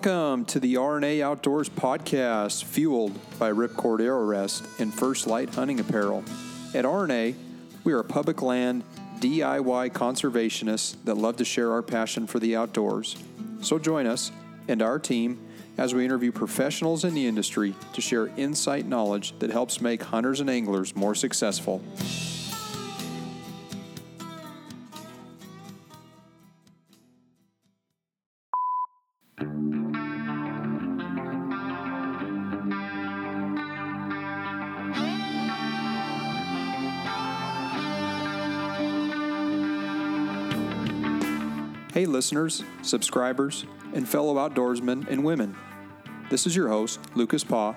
Welcome to the RNA Outdoors podcast, fueled by Ripcord Arrow Rest and First Lite Hunting Apparel. At RNA, we are public land DIY conservationists that love to share our passion for the outdoors. So join us and our team as we interview professionals in the industry to share insight knowledge that helps make hunters and anglers more successful. Listeners, subscribers, and fellow outdoorsmen and women. This is your host, Lucas Paw,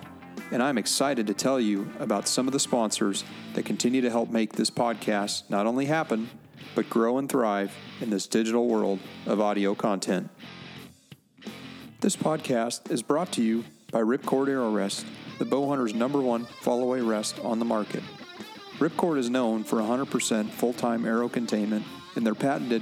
and I'm excited to tell you about some of the sponsors that continue to help make this podcast not only happen, but grow and thrive in this digital world of audio content. This podcast is brought to you by Ripcord Arrow Rest, the bow hunter's number one fall away rest on the market. Ripcord is known for 100% full time arrow containment and their patented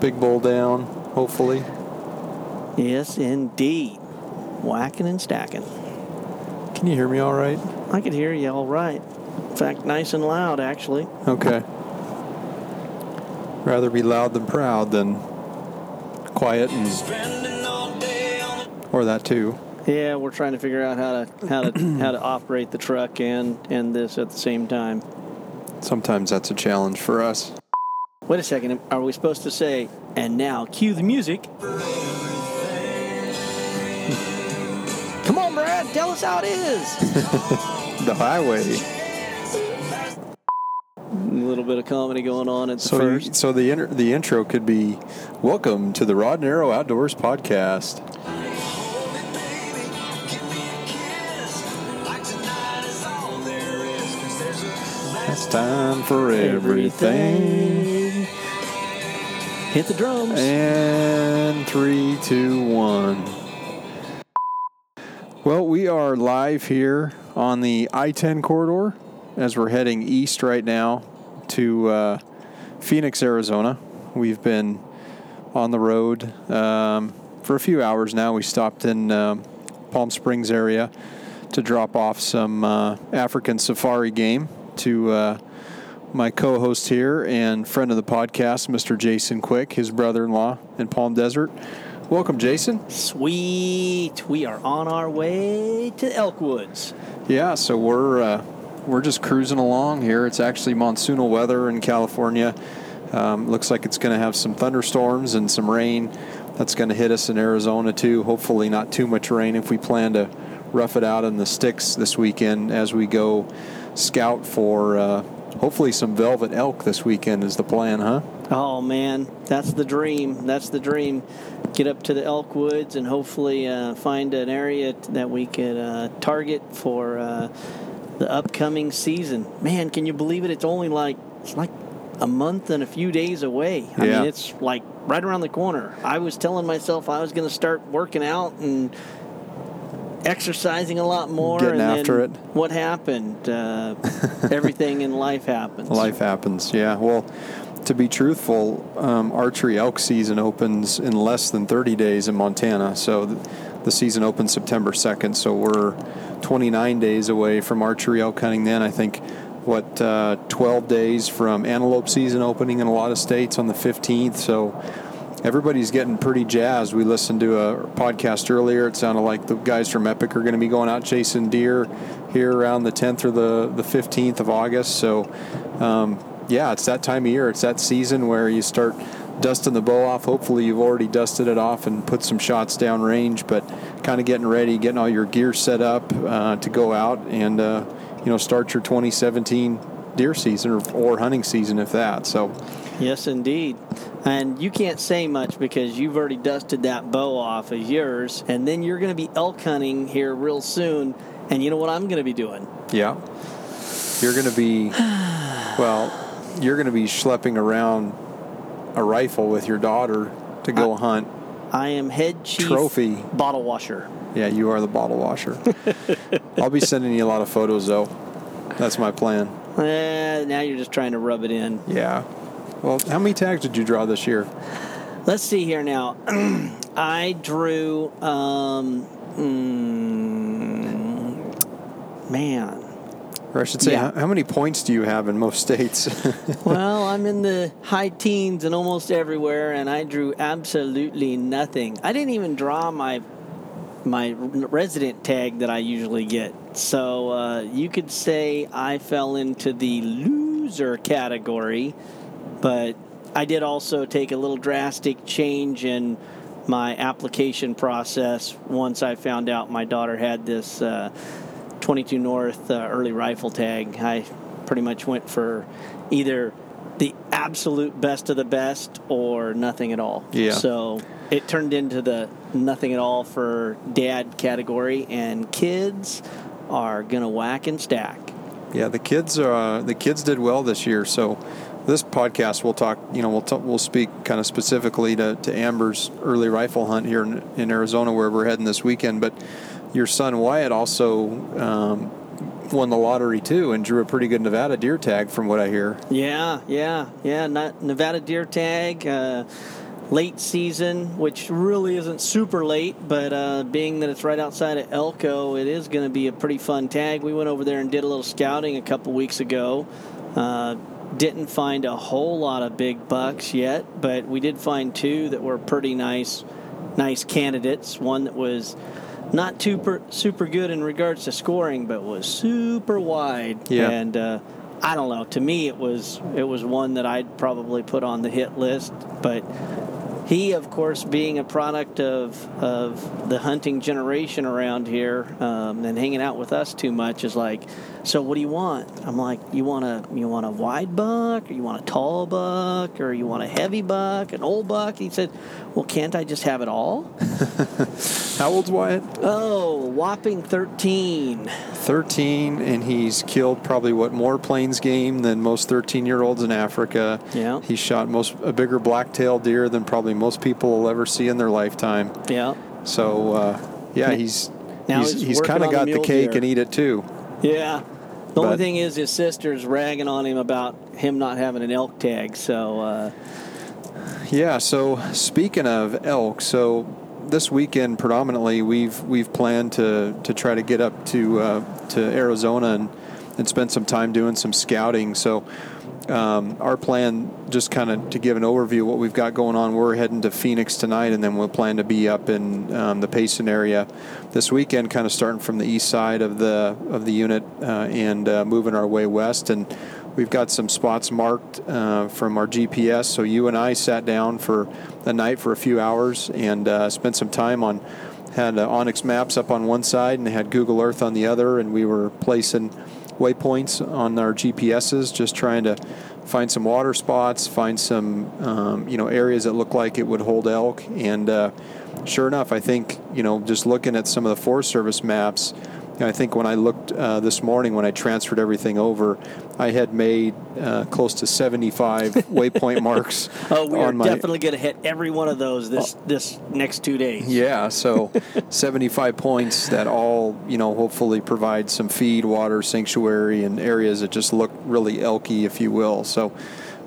Big bowl down, hopefully. Yes, indeed. Whacking and stacking. Can you hear me all right? I could hear you all right. In fact, nice and loud, actually. Okay. Rather be loud than proud than quiet and or that too. Yeah, we're trying to figure out how to how to how to operate the truck and and this at the same time. Sometimes that's a challenge for us. Wait a second. Are we supposed to say, and now cue the music? Come on, Brad. Tell us how it is. The highway. A little bit of comedy going on at the So, first. so the inter, the intro could be, "Welcome to the Rod and Arrow Outdoors Podcast." It's time for everything. Hit the drums. And three, two, one. Well, we are live here on the I 10 corridor as we're heading east right now to uh, Phoenix, Arizona. We've been on the road um, for a few hours now. We stopped in um, Palm Springs area to drop off some uh, African safari game to uh, my co-host here and friend of the podcast, Mr. Jason Quick, his brother-in-law in Palm Desert. Welcome, Jason. Sweet. We are on our way to Elkwoods. Yeah, so we're uh, we're just cruising along here. It's actually monsoonal weather in California. Um, looks like it's going to have some thunderstorms and some rain. That's going to hit us in Arizona too. Hopefully, not too much rain if we plan to rough it out in the sticks this weekend as we go scout for uh, hopefully some velvet elk this weekend is the plan, huh? Oh man, that's the dream. That's the dream. Get up to the elk woods and hopefully uh, find an area t- that we could uh, target for uh, the upcoming season. Man, can you believe it? It's only like it's like a month and a few days away. I Yeah. mean, it's like right around the corner. I was telling myself I was going to start working out and exercising a lot more. Getting and after it. What happened? Uh, everything in life happens. Life happens, yeah. Well, to be truthful, um, archery elk season opens in less than 30 days in Montana. So th- the season opens September 2nd. So we're 29 days away from archery elk hunting then. I think, what, uh, 12 days from antelope season opening in a lot of states on the 15th. So everybody's getting pretty jazzed. We listened to a podcast earlier. It sounded like the guys from Epic are going to be going out chasing deer here around the 10th or the, the 15th of August. So, um, yeah, it's that time of year. It's that season where you start dusting the bow off. Hopefully, you've already dusted it off and put some shots down range, but kind of getting ready, getting all your gear set up uh, to go out and, uh, you know, start your 2017 deer season or, or hunting season, if that. So, Yes, indeed. And you can't say much because you've already dusted that bow off of yours, and then you're going to be elk hunting here real soon. And you know what I'm going to be doing? Yeah. You're going to be, well, you're going to be schlepping around a rifle with your daughter to go hunt. I am head chief Trophy. bottle washer. Yeah, you are the bottle washer. I'll be sending you a lot of photos, though. That's my plan. Eh, now you're just trying to rub it in. Yeah. Well, how many tags did you draw this year? Let's see here now. I drew, um, mm, man. Or I should say, Yeah. how, how many points do you have in most states? Well, I'm in the high teens and almost everywhere, and I drew absolutely nothing. I didn't even draw my my resident tag that I usually get. So uh, you could say I fell into the loser category, but I did also take a little drastic change in my application process once I found out my daughter had this uh, 22 North uh, early rifle tag. I pretty much went for either the absolute best of the best or nothing at all. Yeah. So it turned into the nothing at all for dad category, and kids are gonna whack and stack. Yeah, the kids uh, the kids did well this year. So this podcast we'll talk. You know, we'll t- we'll speak kind of specifically to, to Amber's early rifle hunt here in, in Arizona, where we're heading this weekend. But your son Wyatt also um, won the lottery too and drew a pretty good Nevada deer tag, from what I hear. Yeah, yeah, yeah. Not Nevada deer tag, uh, late season, which really isn't super late, but uh, being that it's right outside of Elko, it is going to be a pretty fun tag. We went over there and did a little scouting a couple weeks ago. Uh, didn't find a whole lot of big bucks yet, but we did find two that were pretty nice, nice candidates. One that was not too per, super good in regards to scoring, but was super wide. Yeah. And uh, I don't know. To me, it was it was one that I'd probably put on the hit list. But he, of course, being a product of of the hunting generation around here um, and hanging out with us too much, is like, so what do you want? I'm like, you want a you want a wide buck, or you want a tall buck, or you want a heavy buck, an old buck? He said, well, can't I just have it all? How old's Wyatt? Oh, whopping thirteen. 13, and he's killed probably what more plains game than most 13 year olds in Africa. Yeah. He shot most a bigger black-tailed deer than probably most people will ever see in their lifetime. Yeah. So uh, yeah, he's Now he's, he's he's kind of on the got the cake deer. and eat it too. Yeah. The only thing is, his sister's ragging on him about him not having an elk tag. So, uh, Yeah. So speaking of elk, so this weekend predominantly we've we've planned to to try to get up to uh, to Arizona and and spend some time doing some scouting. So. Um, our plan, just kind of to give an overview what we've got going on, we're heading to Phoenix tonight, and then we'll plan to be up in um, the Payson area this weekend, kind of starting from the east side of the of the unit uh, and uh, moving our way west. And we've got some spots marked uh, from our GPS. So you and I sat down for the night for a few hours and uh, spent some time on had uh, onX Maps up on one side and had Google Earth on the other, and we were placing waypoints on our GPSs, just trying to find some water spots, find some um, you know areas that look like it would hold elk. And uh, sure enough, I think you know just looking at some of the Forest Service maps, I think when I looked uh, this morning when I transferred everything over, I had made uh, close to 75 waypoint marks. Oh, we are my, definitely going to hit every one of those this this next two days. Yeah, so 75 points that all you know hopefully provide some feed, water, sanctuary, and areas that just look really elky, if you will. So,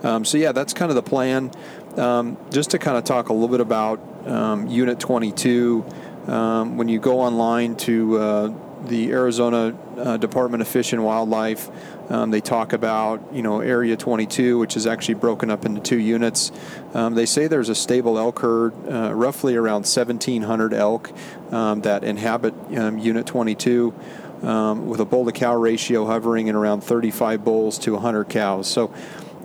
um, so yeah, that's kind of the plan. Um, just to kind of talk a little bit about um, Unit 22. Um, when you go online to uh, the Arizona uh, Department of Fish and Wildlife, um, they talk about you know Area 22, which is actually broken up into two units. Um, they say there's a stable elk herd, uh, roughly around 1,700 elk um, that inhabit um, Unit 22. Um, with a bull to cow ratio hovering in around 35 bulls to 100 cows. So,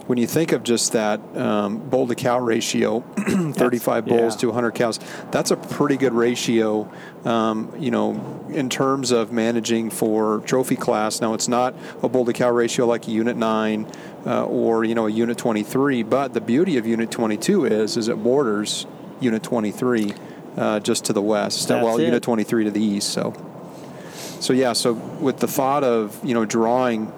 when you think of just that um, bull to cow ratio, 35 bulls yeah. to 100 cows, that's a pretty good ratio, um, you know, in terms of managing for trophy class. Now, it's not a bull to cow ratio like a Unit 9 uh, or, you know, a Unit 23, but the beauty of Unit 22 is, is it borders Unit 23 uh, just to the west, That's well, it. Unit 23 to the east. So, so yeah, so with the thought of, you know, drawing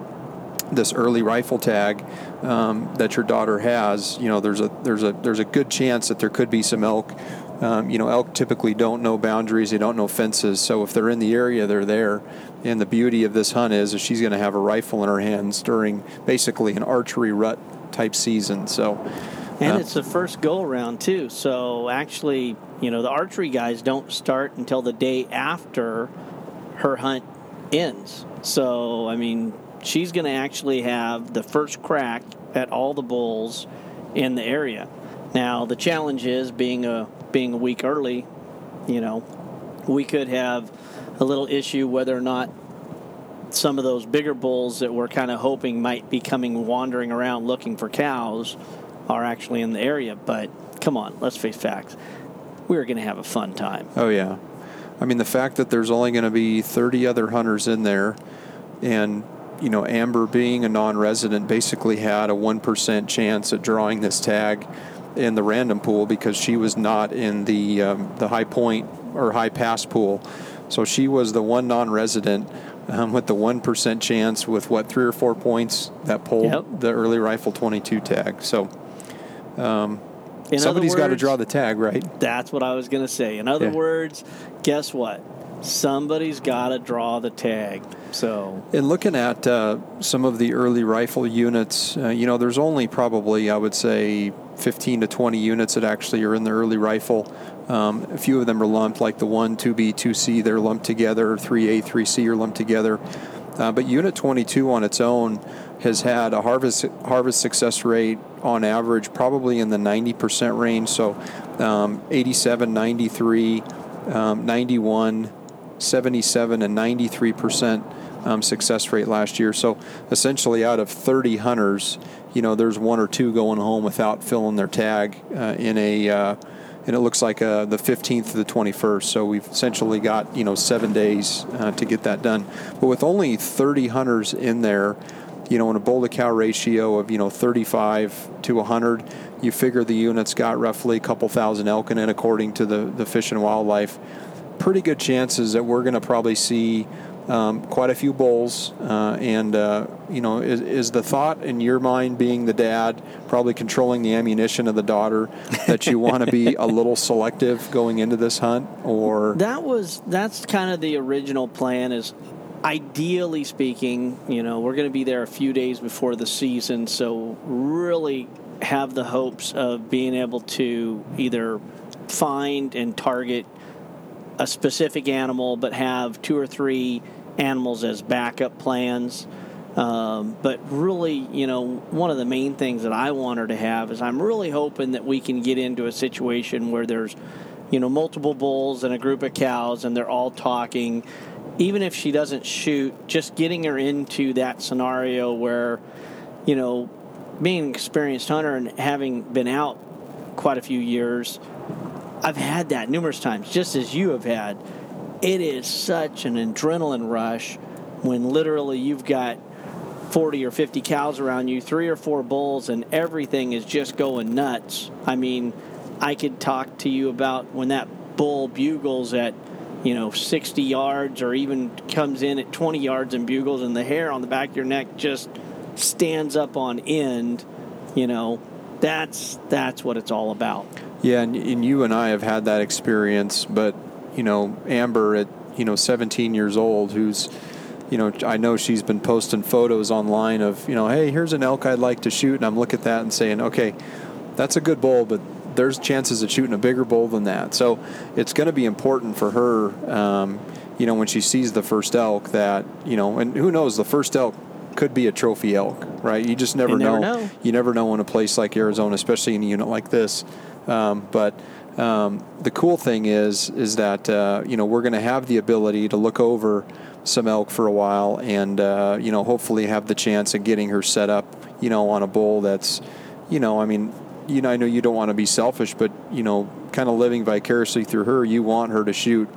this early rifle tag um, that your daughter has, you know, there's a there's a there's a good chance that there could be some elk. Um, you know, elk typically don't know boundaries; they don't know fences. So if they're in the area, they're there. And the beauty of this hunt is, is she's going to have a rifle in her hands during basically an archery rut type season. So, And uh, it's the first go around too. So actually, you know, the archery guys don't start until the day after her hunt ends. So I mean, she's going to actually have the first crack at all the bulls in the area. Now the challenge is being a being a week early. You know, we could have a little issue whether or not some of those bigger bulls that we're kind of hoping might be coming wandering around looking for cows are actually in the area. But come on, let's face facts. We're going to have a fun time. Oh yeah, I mean the fact that there's only going to be 30 other hunters in there, and you know Amber being a non-resident basically had a one percent chance at drawing this tag in the random pool because she was not in the um, the high point or high pass pool, so she was the one non-resident. Um, with the one percent chance, with what three or four points that pulled Yep. the early rifle 22 tag. So In other somebody's got to draw the tag, right? That's what I was going to say. In other Yeah. words, guess what? Somebody's got to draw the tag. So In looking at uh, some of the early rifle units, uh, you know, there's only probably, I would say, 15 to 20 units that actually are in the early rifle. Um, a few of them are lumped, like the 1, 2B, 2C, they're lumped together, 3A, 3C are lumped together. Uh, but Unit 22 on its own has had a harvest harvest success rate on average probably in the 90% range. So um, 87, 93, um, 91, 77 and 93 percent um, success rate last year. So essentially, out of 30 hunters, you know, there's one or two going home without filling their tag uh, in a. Uh, and it looks like uh, the 15th to the 21st. So we've essentially got you know seven days uh, to get that done. But with only 30 hunters in there, you know, in a bull to cow ratio of you know 35 to 100, you figure the unit's got roughly a couple thousand elk in it, according to the the Fish and Wildlife pretty good chances that we're going to probably see um, quite a few bulls. Uh, and, uh, you know, is, is the thought in your mind, being the dad, probably controlling the ammunition of the daughter, that you want to be a little selective going into this hunt? Or, that was that's kind of the original plan. Is ideally speaking, you know, we're going to be there a few days before the season, so really have the hopes of being able to either find and target a specific animal, but have two or three animals as backup plans. Um, but really, you know, one of the main things that I want her to have is I'm really hoping that we can get into a situation where there's, you know, multiple bulls and a group of cows and they're all talking. Even if she doesn't shoot, just getting her into that scenario where, you know, being an experienced hunter and having been out quite a few years, I've had that numerous times, just as you have had. It is such an adrenaline rush when literally you've got 40 or 50 cows around you, three or four bulls, and everything is just going nuts. I mean, I could talk to you about when that bull bugles at you know, 60 yards or even comes in at 20 yards and bugles, and the hair on the back of your neck just stands up on end, you know, that's that's what it's all about. Yeah, and, and you and I have had that experience, but you know, Amber at you know 17 years old, who's you know, I know she's been posting photos online of, you know, hey, here's an elk I'd like to shoot, and I'm looking at that and saying, okay, that's a good bull, but there's chances of shooting a bigger bull than that. So it's going to be important for her, um, you know, when she sees the first elk that, you know, and who knows, the first elk could be a trophy elk, right? You just never, You never know. know. You never know in a place like Arizona, especially in a unit like this. Um, but um, the cool thing is, is that uh, you know we're going to have the ability to look over some elk for a while, and uh, you know hopefully have the chance of getting her set up, you know, on a bull that's, you know, I mean, you know, I know you don't want to be selfish, but you know, kind of living vicariously through her, you want her to shoot,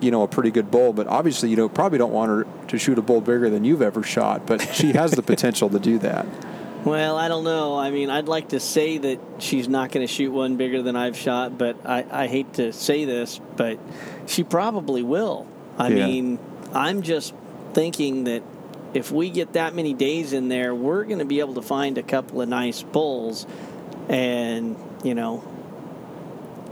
you know, a pretty good bull, but obviously you don't probably don't want her to shoot a bull bigger than you've ever shot, but she has the potential to do that. Well, I don't know. I mean, I'd like to say that she's not going to shoot one bigger than I've shot, but I, I hate to say this, but she probably will. I Yeah. mean, I'm just thinking that if we get that many days in there, we're going to be able to find a couple of nice bulls. And, you know,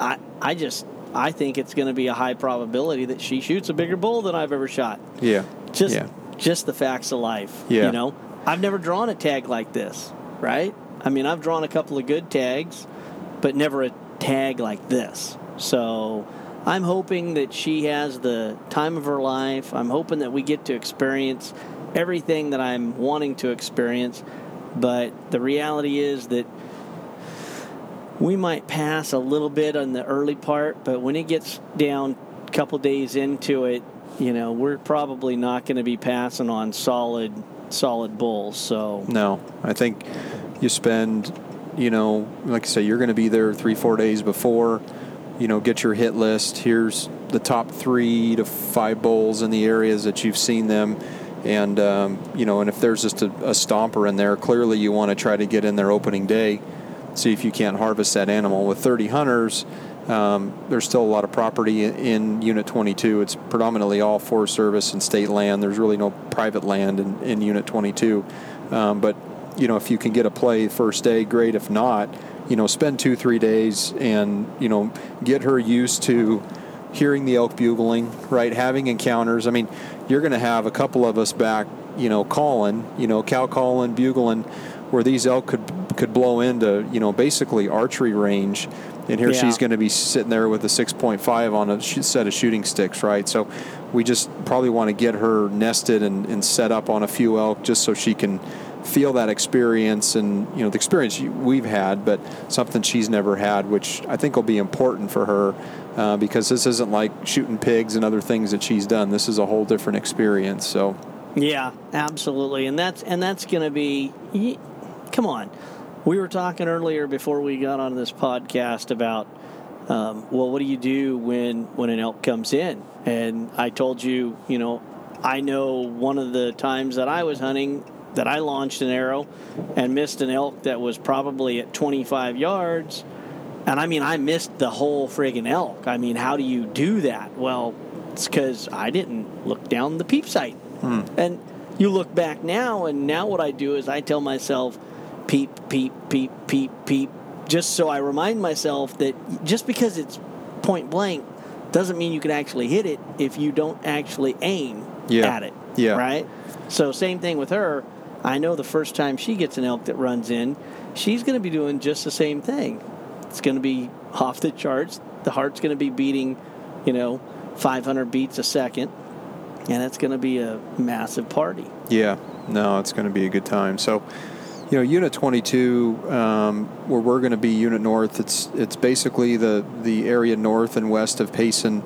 I, I just. I think it's going to be a high probability that she shoots a bigger bull than I've ever shot. Yeah. Just yeah. just the facts of life. Yeah. You know, I've never drawn a tag like this, right? I mean, I've drawn a couple of good tags, but never a tag like this. So I'm hoping that she has the time of her life. I'm hoping that we get to experience everything that I'm wanting to experience. But the reality is that we might pass a little bit on the early part, but when it gets down a couple days into it, you know, we're probably not going to be passing on solid solid bulls. So No, I think you spend, you know, like I say, you're going to be there three, four days before. You know, get your hit list. Here's the top three to five bulls in the areas that you've seen them, and um, you know, and if there's just a, a stomper in there, clearly you want to try to get in there opening day, see if you can't harvest that animal. With 30 hunters, um, there's still a lot of property in, in Unit 22. It's predominantly all Forest Service and state land. There's really no private land in, in Unit 22. Um, but you know, if you can get a play first day, great. If not, you know, spend two, three days and you know, get her used to hearing the elk bugling, right? Having encounters. I mean, you're going to have a couple of us back, you know, calling, you know, cow calling, bugling, where these elk could could blow into, you know, basically archery range. And here Yeah. she's going to be sitting there with a 6.5 on a set of shooting sticks, right? So we just probably want to get her nested and, and set up on a few elk just so she can feel that experience and you know the experience we've had, but something she's never had, which I think will be important for her uh, because this isn't like shooting pigs and other things that she's done. This is a whole different experience. So Yeah, absolutely, and that's and that's going to be. Come on, we were talking earlier before we got on this podcast about. Um, well, what do you do when when an elk comes in? And I told you, you know, I know one of the times that I was hunting that I launched an arrow and missed an elk that was probably at 25 yards. And I mean, I missed the whole friggin' elk. I mean, how do you do that? Well, it's because I didn't look down the peep sight. And you look back now, and now what I do is I tell myself, peep, peep, peep, peep, peep, just so I remind myself that just because it's point blank doesn't mean you can actually hit it if you don't actually aim Yeah. at it. Yeah. Right? So, same thing with her. I know the first time she gets an elk that runs in, she's going to be doing just the same thing. It's going to be off the charts. The heart's going to be beating, you know, 500 beats a second. And it's going to be a massive party. Yeah, no, it's going to be a good time. So, you know, Unit 22, um, where we're going to be Unit North, it's it's basically the the area north and west of Payson.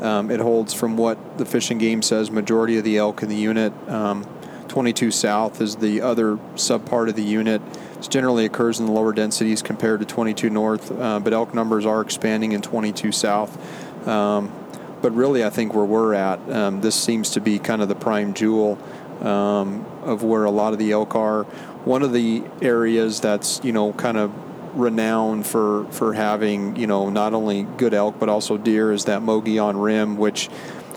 Um, it holds, from what the fishing game says, majority of the elk in the unit. Um, 22 South is the other subpart of the unit. It generally occurs in the lower densities compared to 22 North, uh, but elk numbers are expanding in 22 South. Um, but really, I think where we're at, um, this seems to be kind of the prime jewel um, of where a lot of the elk are. One of the areas that's you know kind of renowned for for having you know not only good elk but also deer is that Mogollon Rim, which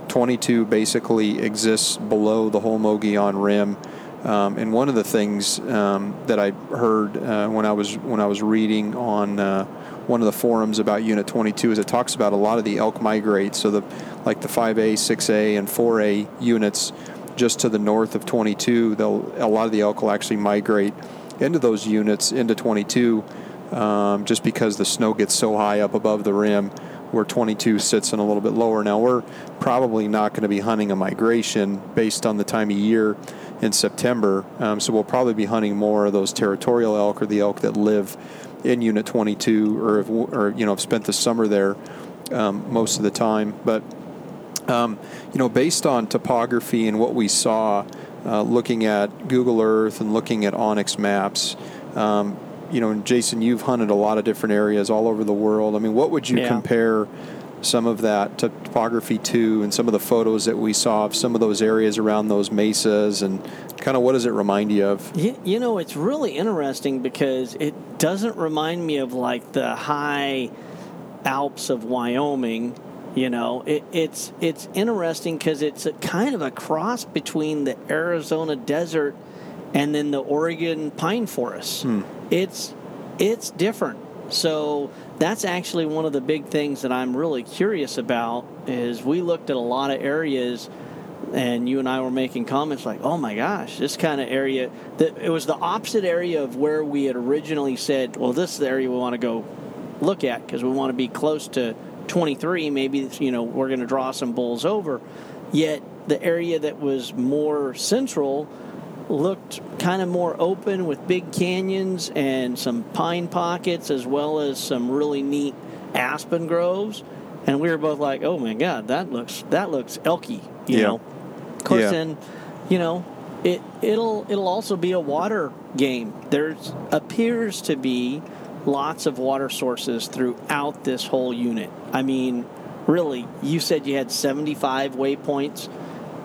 22 basically exists below the whole Mogollon Rim. Um, and one of the things um, that I heard uh, when I was when I was reading on uh, one of the forums about Unit 22 is it talks about a lot of the elk migrate. So the like the 5A, 6A, and 4A units just to the north of 22, they'll a lot of the elk will actually migrate into those units into 22 um, just because the snow gets so high up above the rim where 22 sits in a little bit lower. Now, we're probably not going to be hunting a migration based on the time of year in September, um, so we'll probably be hunting more of those territorial elk or the elk that live in Unit 22 or, have, or you know, have spent the summer there um, most of the time. But, um, you know, based on topography and what we saw uh, looking at Google Earth and looking at onX maps, um, you know, Jason, you've hunted a lot of different areas all over the world. I mean, what would you Yeah. compare some of that topography to and some of the photos that we saw of some of those areas around those mesas and kind of what does it remind you of? You, you know, it's really interesting because it doesn't remind me of like the high Alps of Wyoming. You know, it, it's it's interesting because it's a kind of a cross between the Arizona desert and then the Oregon pine forests. Hmm. It's it's different. So that's actually one of the big things that I'm really curious about. Is we looked at a lot of areas and you and I were making comments like, "Oh my gosh, this kind of area." That it was the opposite area of where we had originally said, "Well, this is the area we want to go look at because we want to be close to 23. Maybe you know we're going to draw some bulls over." Yet the area that was more central looked kind of more open with big canyons and some pine pockets as well as some really neat aspen groves and we were both like oh my god that looks that looks elky you Yeah. know of course Yeah. then you know it it'll it'll also be a water game there's appears to be lots of water sources throughout this whole unit i mean really you said you had 75 waypoints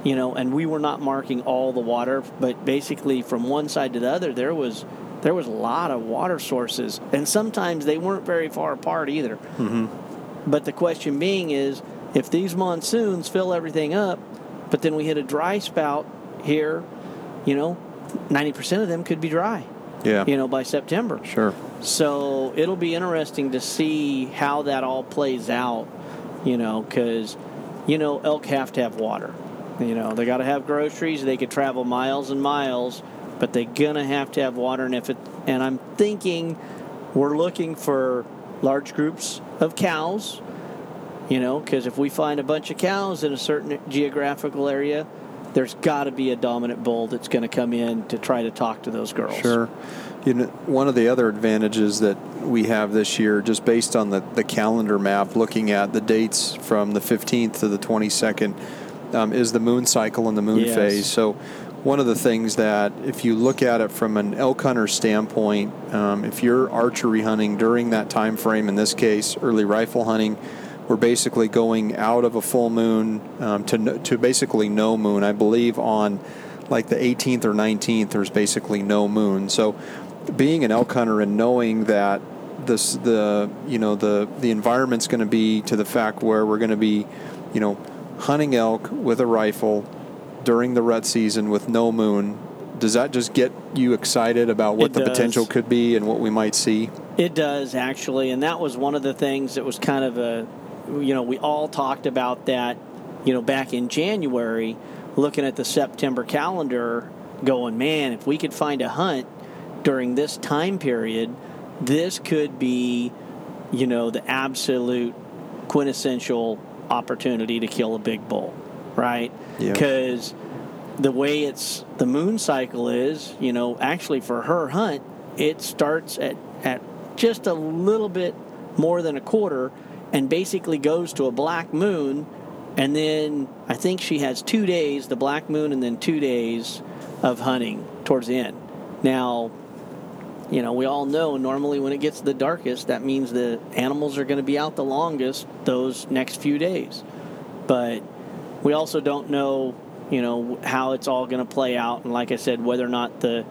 you know, and we were not marking all the water, but basically from one side to the other, there was there was a lot of water sources, and sometimes they weren't very far apart either. Mm-hmm. But the question being is, if these monsoons fill everything up, but then we hit a dry spout here, you know, ninety percent of them could be dry, Yeah. you know, by September. Sure. So it'll be interesting to see how that all plays out, you know, because, you know, elk have to have water. You know, they got to have groceries. They could travel miles and miles, but they're gonna have to have water. And if it, and I'm thinking, we're looking for large groups of cows. You know, because if we find a bunch of cows in a certain geographical area, there's got to be a dominant bull that's going to come in to try to talk to those girls. Sure. You know, one of the other advantages that we have this year, just based on the, the calendar map, looking at the dates from the 15th to the 22nd, um, is the moon cycle and the moon Yes. phase. So, one of the things that, if you look at it from an elk hunter standpoint, um, if you're archery hunting during that time frame, in this case, early rifle hunting, we're basically going out of a full moon um, to no, to basically no moon. I believe on like the 18th or 19th, there's basically no moon. So, being an elk hunter and knowing that this the you know the the environment's going to be to the fact where we're going to be, you know, hunting elk with a rifle during the rut season with no moon. Does that just get you excited about what It the does. potential could be and what we might see? It does actually, and that was one of the things that was kind of a, you know, we all talked about that, you know, back in January, looking at the September calendar, going, man, if we could find a hunt during this time period, this could be, you know, the absolute quintessential opportunity to kill a big bull, right? Yeah. Because the way it's the moon cycle is, you know, actually for her hunt, it starts at at just a little bit more than a quarter and basically goes to a black moon and then I think she has 2 days, the black moon and then 2 days of hunting towards the end. Now, you know, we all know normally when it gets the darkest, that means the animals are going to be out the longest those next few days. But we also don't know, you know, how it's all going to play out. And like I said, whether or not the,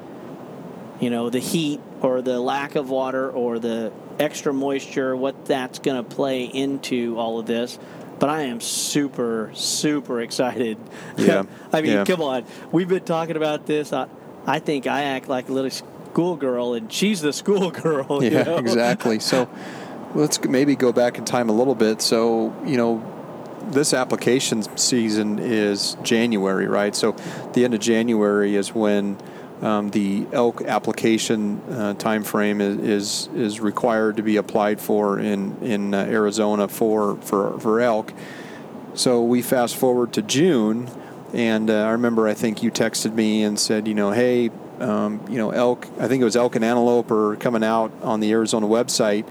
you know, the heat or the lack of water or the extra moisture, what that's going to play into all of this. but I am super, super excited. Yeah. I mean, Yeah. come on. We've been talking about this. I, I think I act like a little schoolgirl, and she's the schoolgirl. you Yeah, know? exactly. So let's maybe go back in time a little bit. So, you know, this application season is January, right? So the end of January is when um, the elk application uh, time frame is, is is required to be applied for in in uh, Arizona for for for elk. So we fast forward to June, and uh, I remember I think you texted me and said, you know, hey, um, you know, elk. I think it was elk and antelope are coming out on the Arizona website.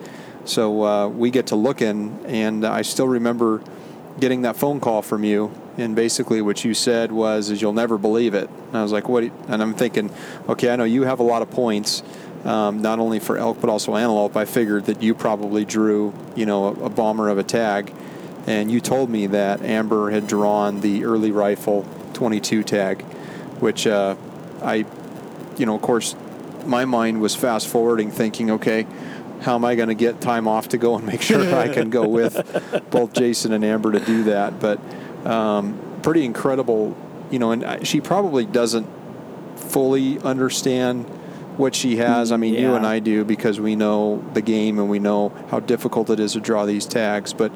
So uh, we get to looking, and I still remember getting that phone call from you. And basically, what you said was, "Is you'll never believe it." And I was like, "What?" And I'm thinking, okay, I know you have a lot of points, um, not only for elk but also antelope. I figured that you probably drew, you know, a, a bomber of a tag and you told me that Amber had drawn the early rifle 22 tag, which uh, I, you know, of course, my mind was fast forwarding, thinking, okay, how am I going to get time off to go and make sure I can go with both Jason and Amber to do that? But um, pretty incredible, you know, and she probably doesn't fully understand what she has. I mean, you and I do because we know the game and we know how difficult it is to draw these tags. But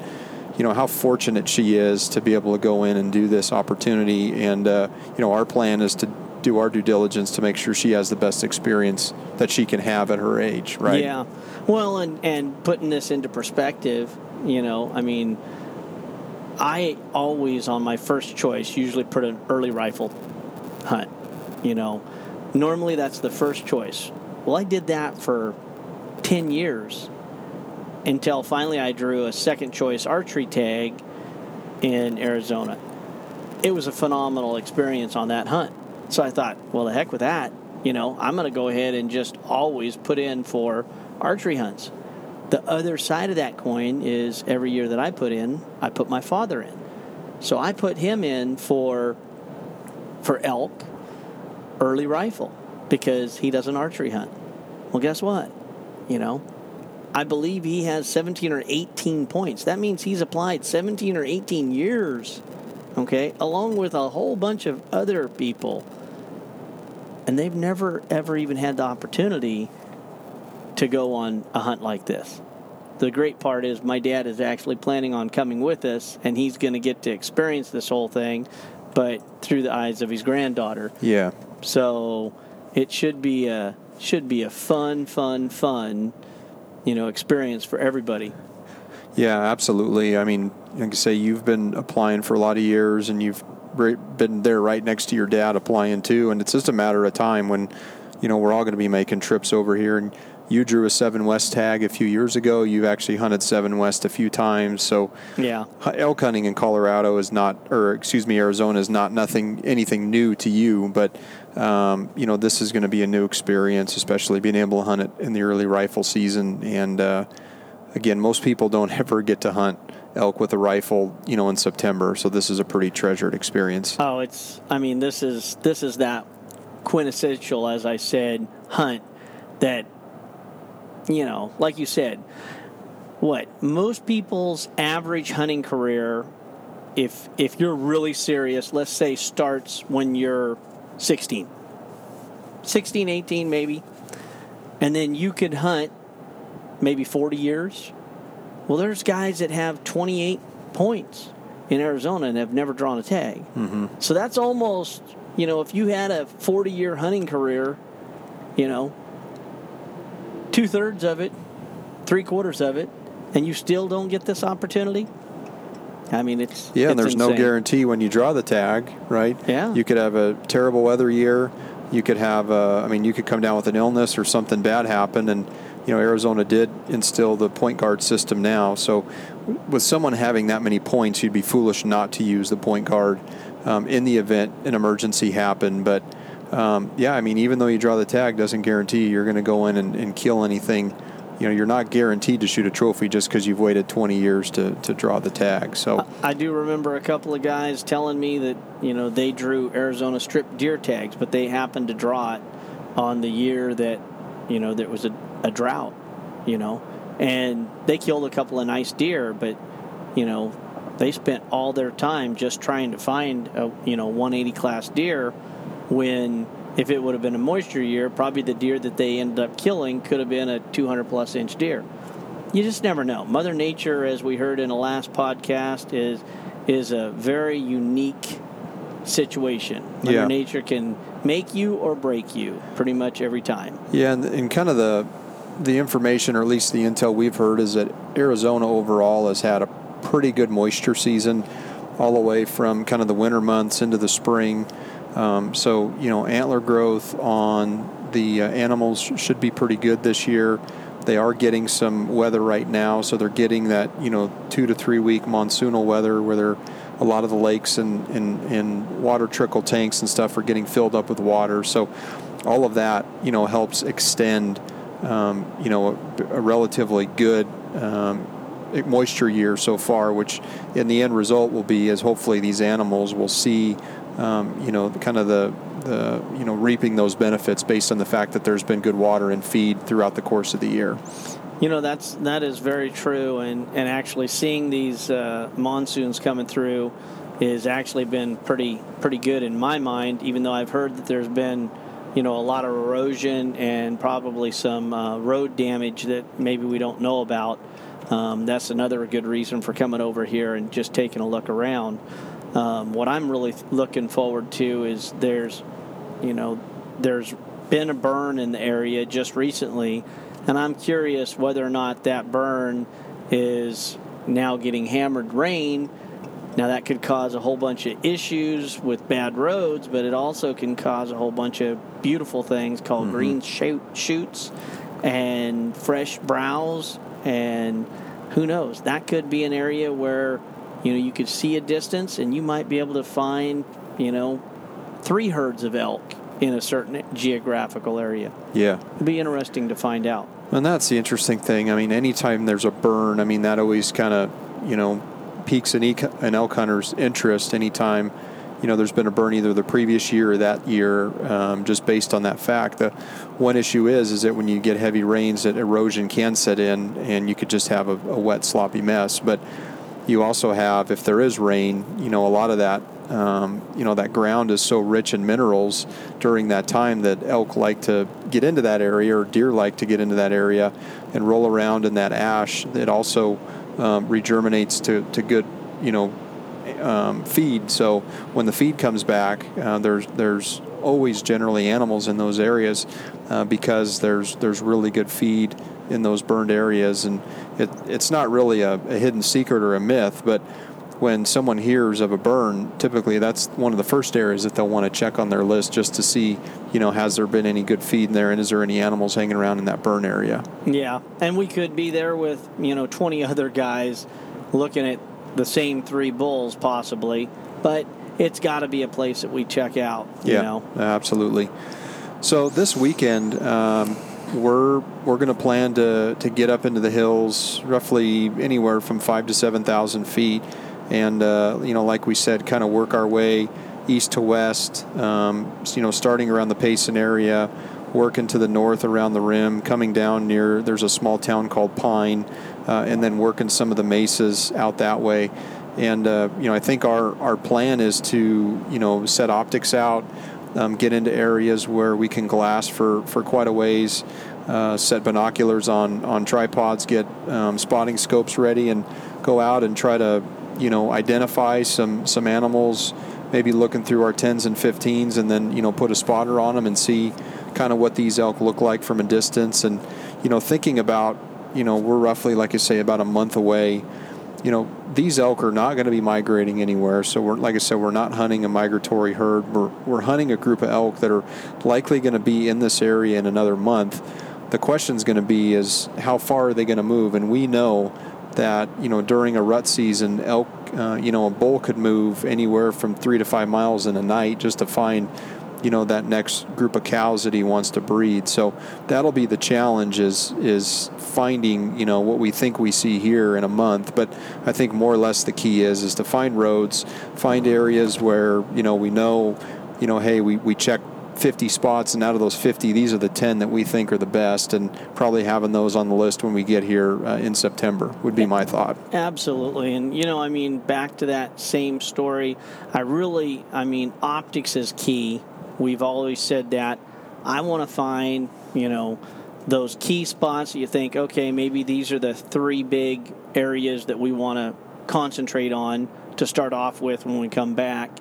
you know how fortunate she is to be able to go in and do this opportunity. And uh, you know, our plan is to do our due diligence to make sure she has the best experience that she can have at her age. Right? Yeah. Well, and and putting this into perspective, you know, I mean, I always on my first choice usually put an early rifle hunt. You know, normally that's the first choice. Well, I did that for ten years until finally I drew a second choice archery tag in Arizona. It was a phenomenal experience on that hunt. So I thought, well, the heck with that. You know, I'm going to go ahead and just always put in for archery hunts. The other side of that coin is every year that I put in, I put my father in. So I put him in for for elk, early rifle, because he does an archery hunt. Well, guess what? You know, I believe he has 17 or 18 points. That means he's applied 17 or 18 years, okay, along with a whole bunch of other people. And they've never, ever even had the opportunity to go on a hunt like this. The great part is my dad is actually planning on coming with us, and he's going to get to experience this whole thing, but through the eyes of his granddaughter. Yeah. So it should be a should be a fun, fun, fun, you know, experience for everybody. Yeah, absolutely. I mean, like I say, you've been applying for a lot of years, and you've been there right next to your dad applying too. And it's just a matter of time when, you know, we're all going to be making trips over here. And you drew a Seven West tag a few years ago. You've actually hunted Seven West a few times. So Yeah. elk hunting in Colorado is not, or excuse me, Arizona is not nothing anything new to you. But um, you know, this is going to be a new experience, especially being able to hunt it in the early rifle season. And uh, again, most people don't ever get to hunt elk with a rifle, you know, in September. So this is a pretty treasured experience. Oh, it's. I mean, this is this is that quintessential, as I said, hunt that. You know, like you said, what most people's average hunting career, if if you're really serious, let's say starts when you're 16, 16, 18 maybe, and then you could hunt maybe 40 years. Well, there's guys that have 28 points in Arizona and have never drawn a tag. Mm-hmm. So that's almost, you know, if you had a 40 year hunting career, you know, two thirds of it, three quarters of it, and you still don't get this opportunity. I mean, it's Yeah, and it's there's no guarantee when you draw the tag, right? Yeah. You could have a terrible weather year. You could have, uh, I mean, you could come down with an illness or something bad happen. And, you know, Arizona did instill the point guard system now. So with someone having that many points, you'd be foolish not to use the point guard um, in the event an emergency happened. But, um, yeah, I mean, even though you draw the tag, doesn't guarantee you're going to go in and, and kill anything. You know, you're not guaranteed to shoot a trophy just because you've waited 20 years to, to draw the tag. So, I do remember a couple of guys telling me that you know they drew Arizona strip deer tags, but they happened to draw it on the year that you know there was a, a drought, you know, and they killed a couple of nice deer, but you know they spent all their time just trying to find a you know 180 class deer when if it would have been a moisture year probably the deer that they ended up killing could have been a 200 plus inch deer. You just never know. Mother nature as we heard in the last podcast is is a very unique situation. Mother Yeah. nature can make you or break you pretty much every time. Yeah, and, and kind of the the information, or at least the intel we've heard, is that Arizona overall has had a pretty good moisture season, all the way from kind of the winter months into the spring. Um, so you know, antler growth on the uh, animals should be pretty good this year. They are getting some weather right now, so they're getting that you know two to three week monsoonal weather where they're a lot of the lakes and, and, and water trickle tanks and stuff are getting filled up with water. So all of that, you know, helps extend, um, you know, a, a relatively good um, moisture year so far, which in the end result will be is hopefully these animals will see, um, you know, kind of the, the, you know, reaping those benefits based on the fact that there's been good water and feed throughout the course of the year. You know that's that is very true, and and actually seeing these uh, monsoons coming through has actually been pretty pretty good in my mind. Even though I've heard that there's been you know a lot of erosion and probably some uh, road damage that maybe we don't know about. Um, that's another good reason for coming over here and just taking a look around. Um, what I'm really looking forward to is there's you know there's been a burn in the area just recently and I'm curious whether or not that burn is now getting hammered rain. Now, that could cause a whole bunch of issues with bad roads, but it also can cause a whole bunch of beautiful things called mm-hmm. green shoot, shoots and fresh browse. And who knows? That could be an area where, you know, you could see a distance and you might be able to find, you know, three herds of elk in a certain geographical area. Yeah. It'd be interesting to find out. And that's the interesting thing. I mean, anytime there's a burn, I mean, that always kind of, you know, piques an, an elk hunter's interest anytime, you know, there's been a burn either the previous year or that year, um, just based on that fact. The one issue is, is that when you get heavy rains, that erosion can set in and you could just have a, a wet, sloppy mess. But you also have, if there is rain, you know, a lot of that, um, you know, that ground is so rich in minerals during that time that elk like to get into that area or deer like to get into that area and roll around in that ash. It also um, regerminates to, to good, you know, um, feed. So when the feed comes back, uh, there's there's always generally animals in those areas uh, because there's there's really good feed in those burned areas, and it, it's not really a, a hidden secret or a myth, but when someone hears of a burn, typically that's one of the first areas that they'll want to check on their list just to see, you know, has there been any good feed in there, and is there any animals hanging around in that burn area? Yeah, and we could be there with you know 20 other guys looking at the same three bulls possibly, but it's got to be a place that we check out. You yeah, know, absolutely. So this weekend, um, we're we're going to plan to to get up into the hills, roughly anywhere from five to seven thousand feet, and uh, you know, like we said, kind of work our way east to west. Um, you know, starting around the Payson area, working to the north around the rim, coming down near. There's a small town called Pine, uh, and then working some of the mesas out that way. And uh, you know, I think our our plan is to you know set optics out, um, get into areas where we can glass for for quite a ways. Uh, set binoculars on on tripods, get um, spotting scopes ready, and go out and try to you know identify some some animals. Maybe looking through our 10s and 15s, and then you know put a spotter on them and see kind of what these elk look like from a distance, and you know thinking about you know we're roughly like I say about a month away you know, these elk are not going to be migrating anywhere. So we're, like I said, we're not hunting a migratory herd. We're, we're hunting a group of elk that are likely going to be in this area in another month. The question is going to be is how far are they going to move? And we know that, you know, during a rut season, elk, uh, you know, a bull could move anywhere from three to five miles in a night just to find, you know, that next group of cows that he wants to breed. So that'll be the challenge is, is finding, you know, what we think we see here in a month. But I think more or less the key is, is to find roads, find areas where, you know, we know, you know, hey, we, we check 50 spots, and out of those 50, these are the 10 that we think are the best, and probably having those on the list when we get here uh, in September would be my thought. Absolutely. And, you know, I mean, back to that same story, I really, I mean, optics is key. We've always said that. I want to find, you know, those key spots that you think, okay, maybe these are the three big areas that we want to concentrate on to start off with when we come back.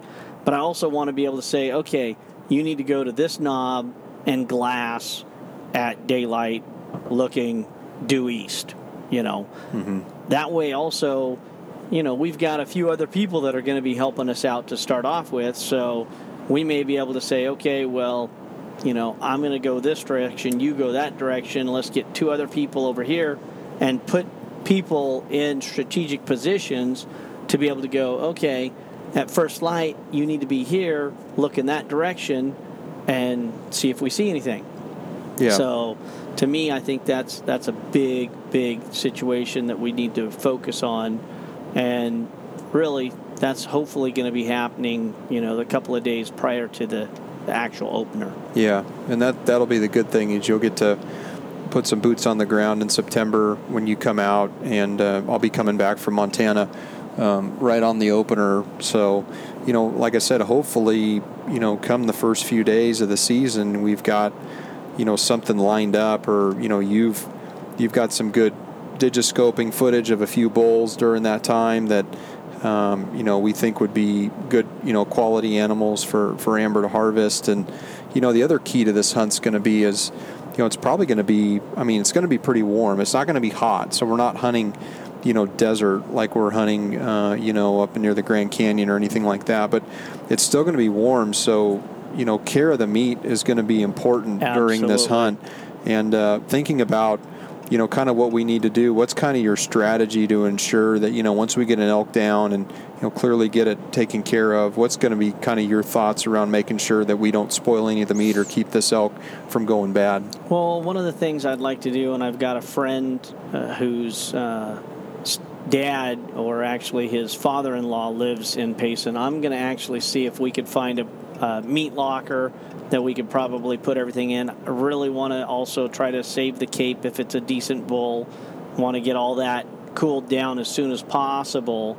But I also want to be able to say, okay, you need to go to this knob and glass at daylight looking due east, you know. Mm-hmm. That way, also, you know, we've got a few other people that are going to be helping us out to start off with. So we may be able to say, okay, well, you know, I'm going to go this direction, you go that direction. Let's get two other people over here and put people in strategic positions to be able to go, okay, at first light, you need to be here, look in that direction, and see if we see anything. Yeah. So, to me, I think that's that's a big, big situation that we need to focus on, and really, that's hopefully going to be happening. You know, the couple of days prior to the, the actual opener. Yeah, and that that'll be the good thing is you'll get to put some boots on the ground in September when you come out, and uh, I'll be coming back from Montana um, right on the opener. So, you know, like I said, hopefully, you know, come the first few days of the season, we've got, you know, something lined up, or you know, you've you've got some good digiscoping footage of a few bulls during that time that. Um, you know, we think would be good, you know, quality animals for, for Amber to harvest. And, you know, the other key to this hunt's going to be is, you know, it's probably going to be, I mean, it's going to be pretty warm. It's not going to be hot. So we're not hunting, you know desert like we're hunting uh, you know up near the Grand Canyon or anything like that. But it's still going to be warm, so you know care of the meat is going to be important Absolutely. during this hunt. And uh, thinking about you know kind of what we need to do. What's kind of your strategy to ensure that you know once we get an elk down and you know clearly get it taken care of? What's going to be kind of your thoughts around making sure that we don't spoil any of the meat or keep this elk from going bad? Well, one of the things I'd like to do, and I've got a friend uh, who's uh, dad, or actually his father in law, lives in Payson. I'm going to actually see if we could find a, a meat locker that we could probably put everything in. I really want to also try to save the cape if it's a decent bull. Want to get all that cooled down as soon as possible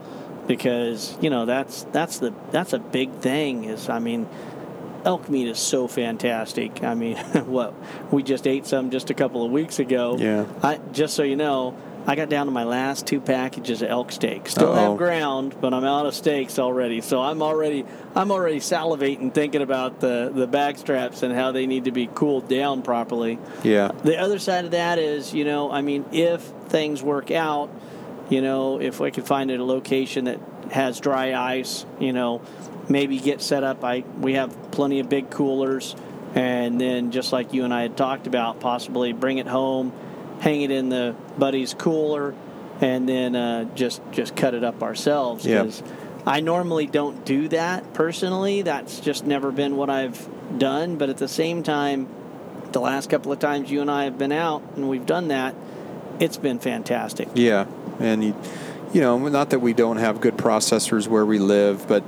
because you know that's that's the that's a big thing is I mean elk meat is so fantastic. I mean, what we just ate some just a couple of weeks ago. Yeah. I just so you know, I got down to my last two packages of elk steak. Still Uh-oh. have ground, but I'm out of steaks already. So I'm already I'm already salivating thinking about the the back straps and how they need to be cooled down properly. Yeah. The other side of that is, you know, I mean, if things work out, you know, if we could find a location that has dry ice, you know, maybe get set up. I we have plenty of big coolers, and then just like you and I had talked about, possibly bring it home, hang it in the buddy's cooler, and then uh, just just cut it up ourselves. Yeah. I normally don't do that personally. That's just never been what I've done. But at the same time, the last couple of times you and I have been out and we've done that, it's been fantastic. Yeah, and you, you know, not that we don't have good processors where we live, but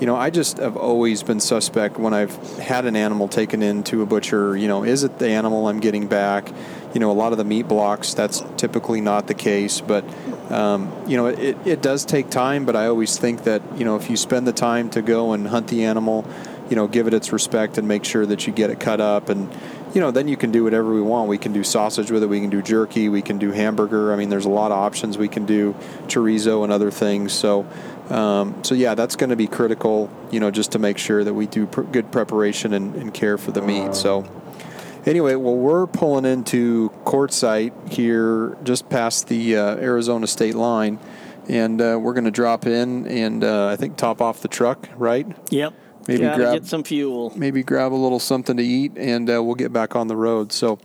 you know, I just have always been suspect when I've had an animal taken into a butcher. You know, is it the animal I'm getting back? You know, a lot of the meat blocks, that's typically not the case, but. Um, you know, it, it does take time, but I always think that, you know, if you spend the time to go and hunt the animal, you know, give it its respect and make sure that you get it cut up and, you know, then you can do whatever we want. We can do sausage with it. We can do jerky. We can do hamburger. I mean, there's a lot of options. We can do chorizo and other things. So, um, so yeah, that's going to be critical. You know, just to make sure that we do pr- good preparation and, and care for the meat. So, anyway, well, we're pulling into Quartzsite here, just past the uh, Arizona state line, and uh, we're going to drop in and uh, I think top off the truck, right? Yep. Maybe Gotta grab- get some fuel. maybe grab a little something to eat, and uh, we'll get back on the road. So,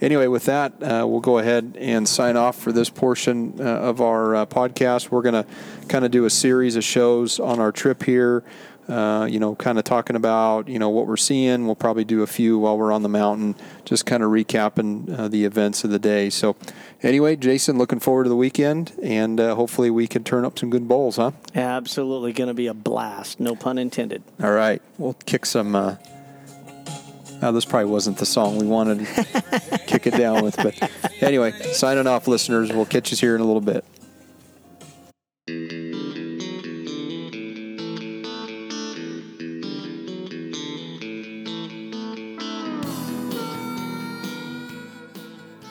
anyway, with that, uh, we'll go ahead and sign off for this portion uh, of our uh, podcast. We're going to kind of do a series of shows on our trip here. Uh, you know, kind of talking about you know what we're seeing. We'll probably do a few while we're on the mountain, just kind of recapping uh, the events of the day. So, anyway, Jason, looking forward to the weekend, and uh, hopefully we can turn up some good bowls, huh? Absolutely going to be a blast. No pun intended. All right, we'll kick some uh, Uh, this probably wasn't the song we wanted to kick it down with. But anyway, signing off, listeners. We'll catch you here in a little bit.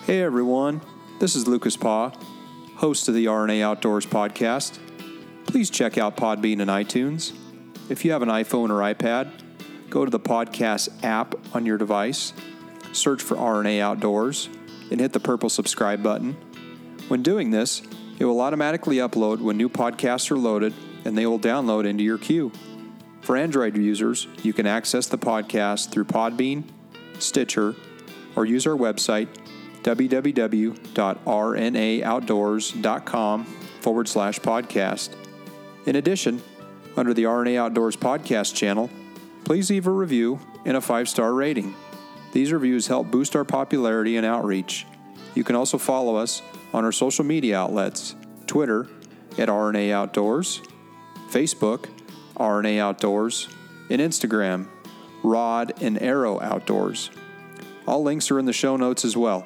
Hey everyone, this is Lucas Paw, host of the RNA Outdoors podcast. Please check out Podbean and iTunes. If you have an iPhone or iPad, go to the podcast app on your device, search for RNA Outdoors, and hit the purple subscribe button. When doing this, it will automatically upload when new podcasts are loaded and they will download into your queue. For Android users, you can access the podcast through Podbean, Stitcher, or use our website www.rnaoutdoors.com forward slash podcast. In addition, under the RNA Outdoors podcast channel, please leave a review and a five star rating. These reviews help boost our popularity and outreach. You can also follow us on our social media outlets Twitter at RNA Outdoors, Facebook, RNA Outdoors, and Instagram, Rod and Arrow Outdoors. All links are in the show notes as well.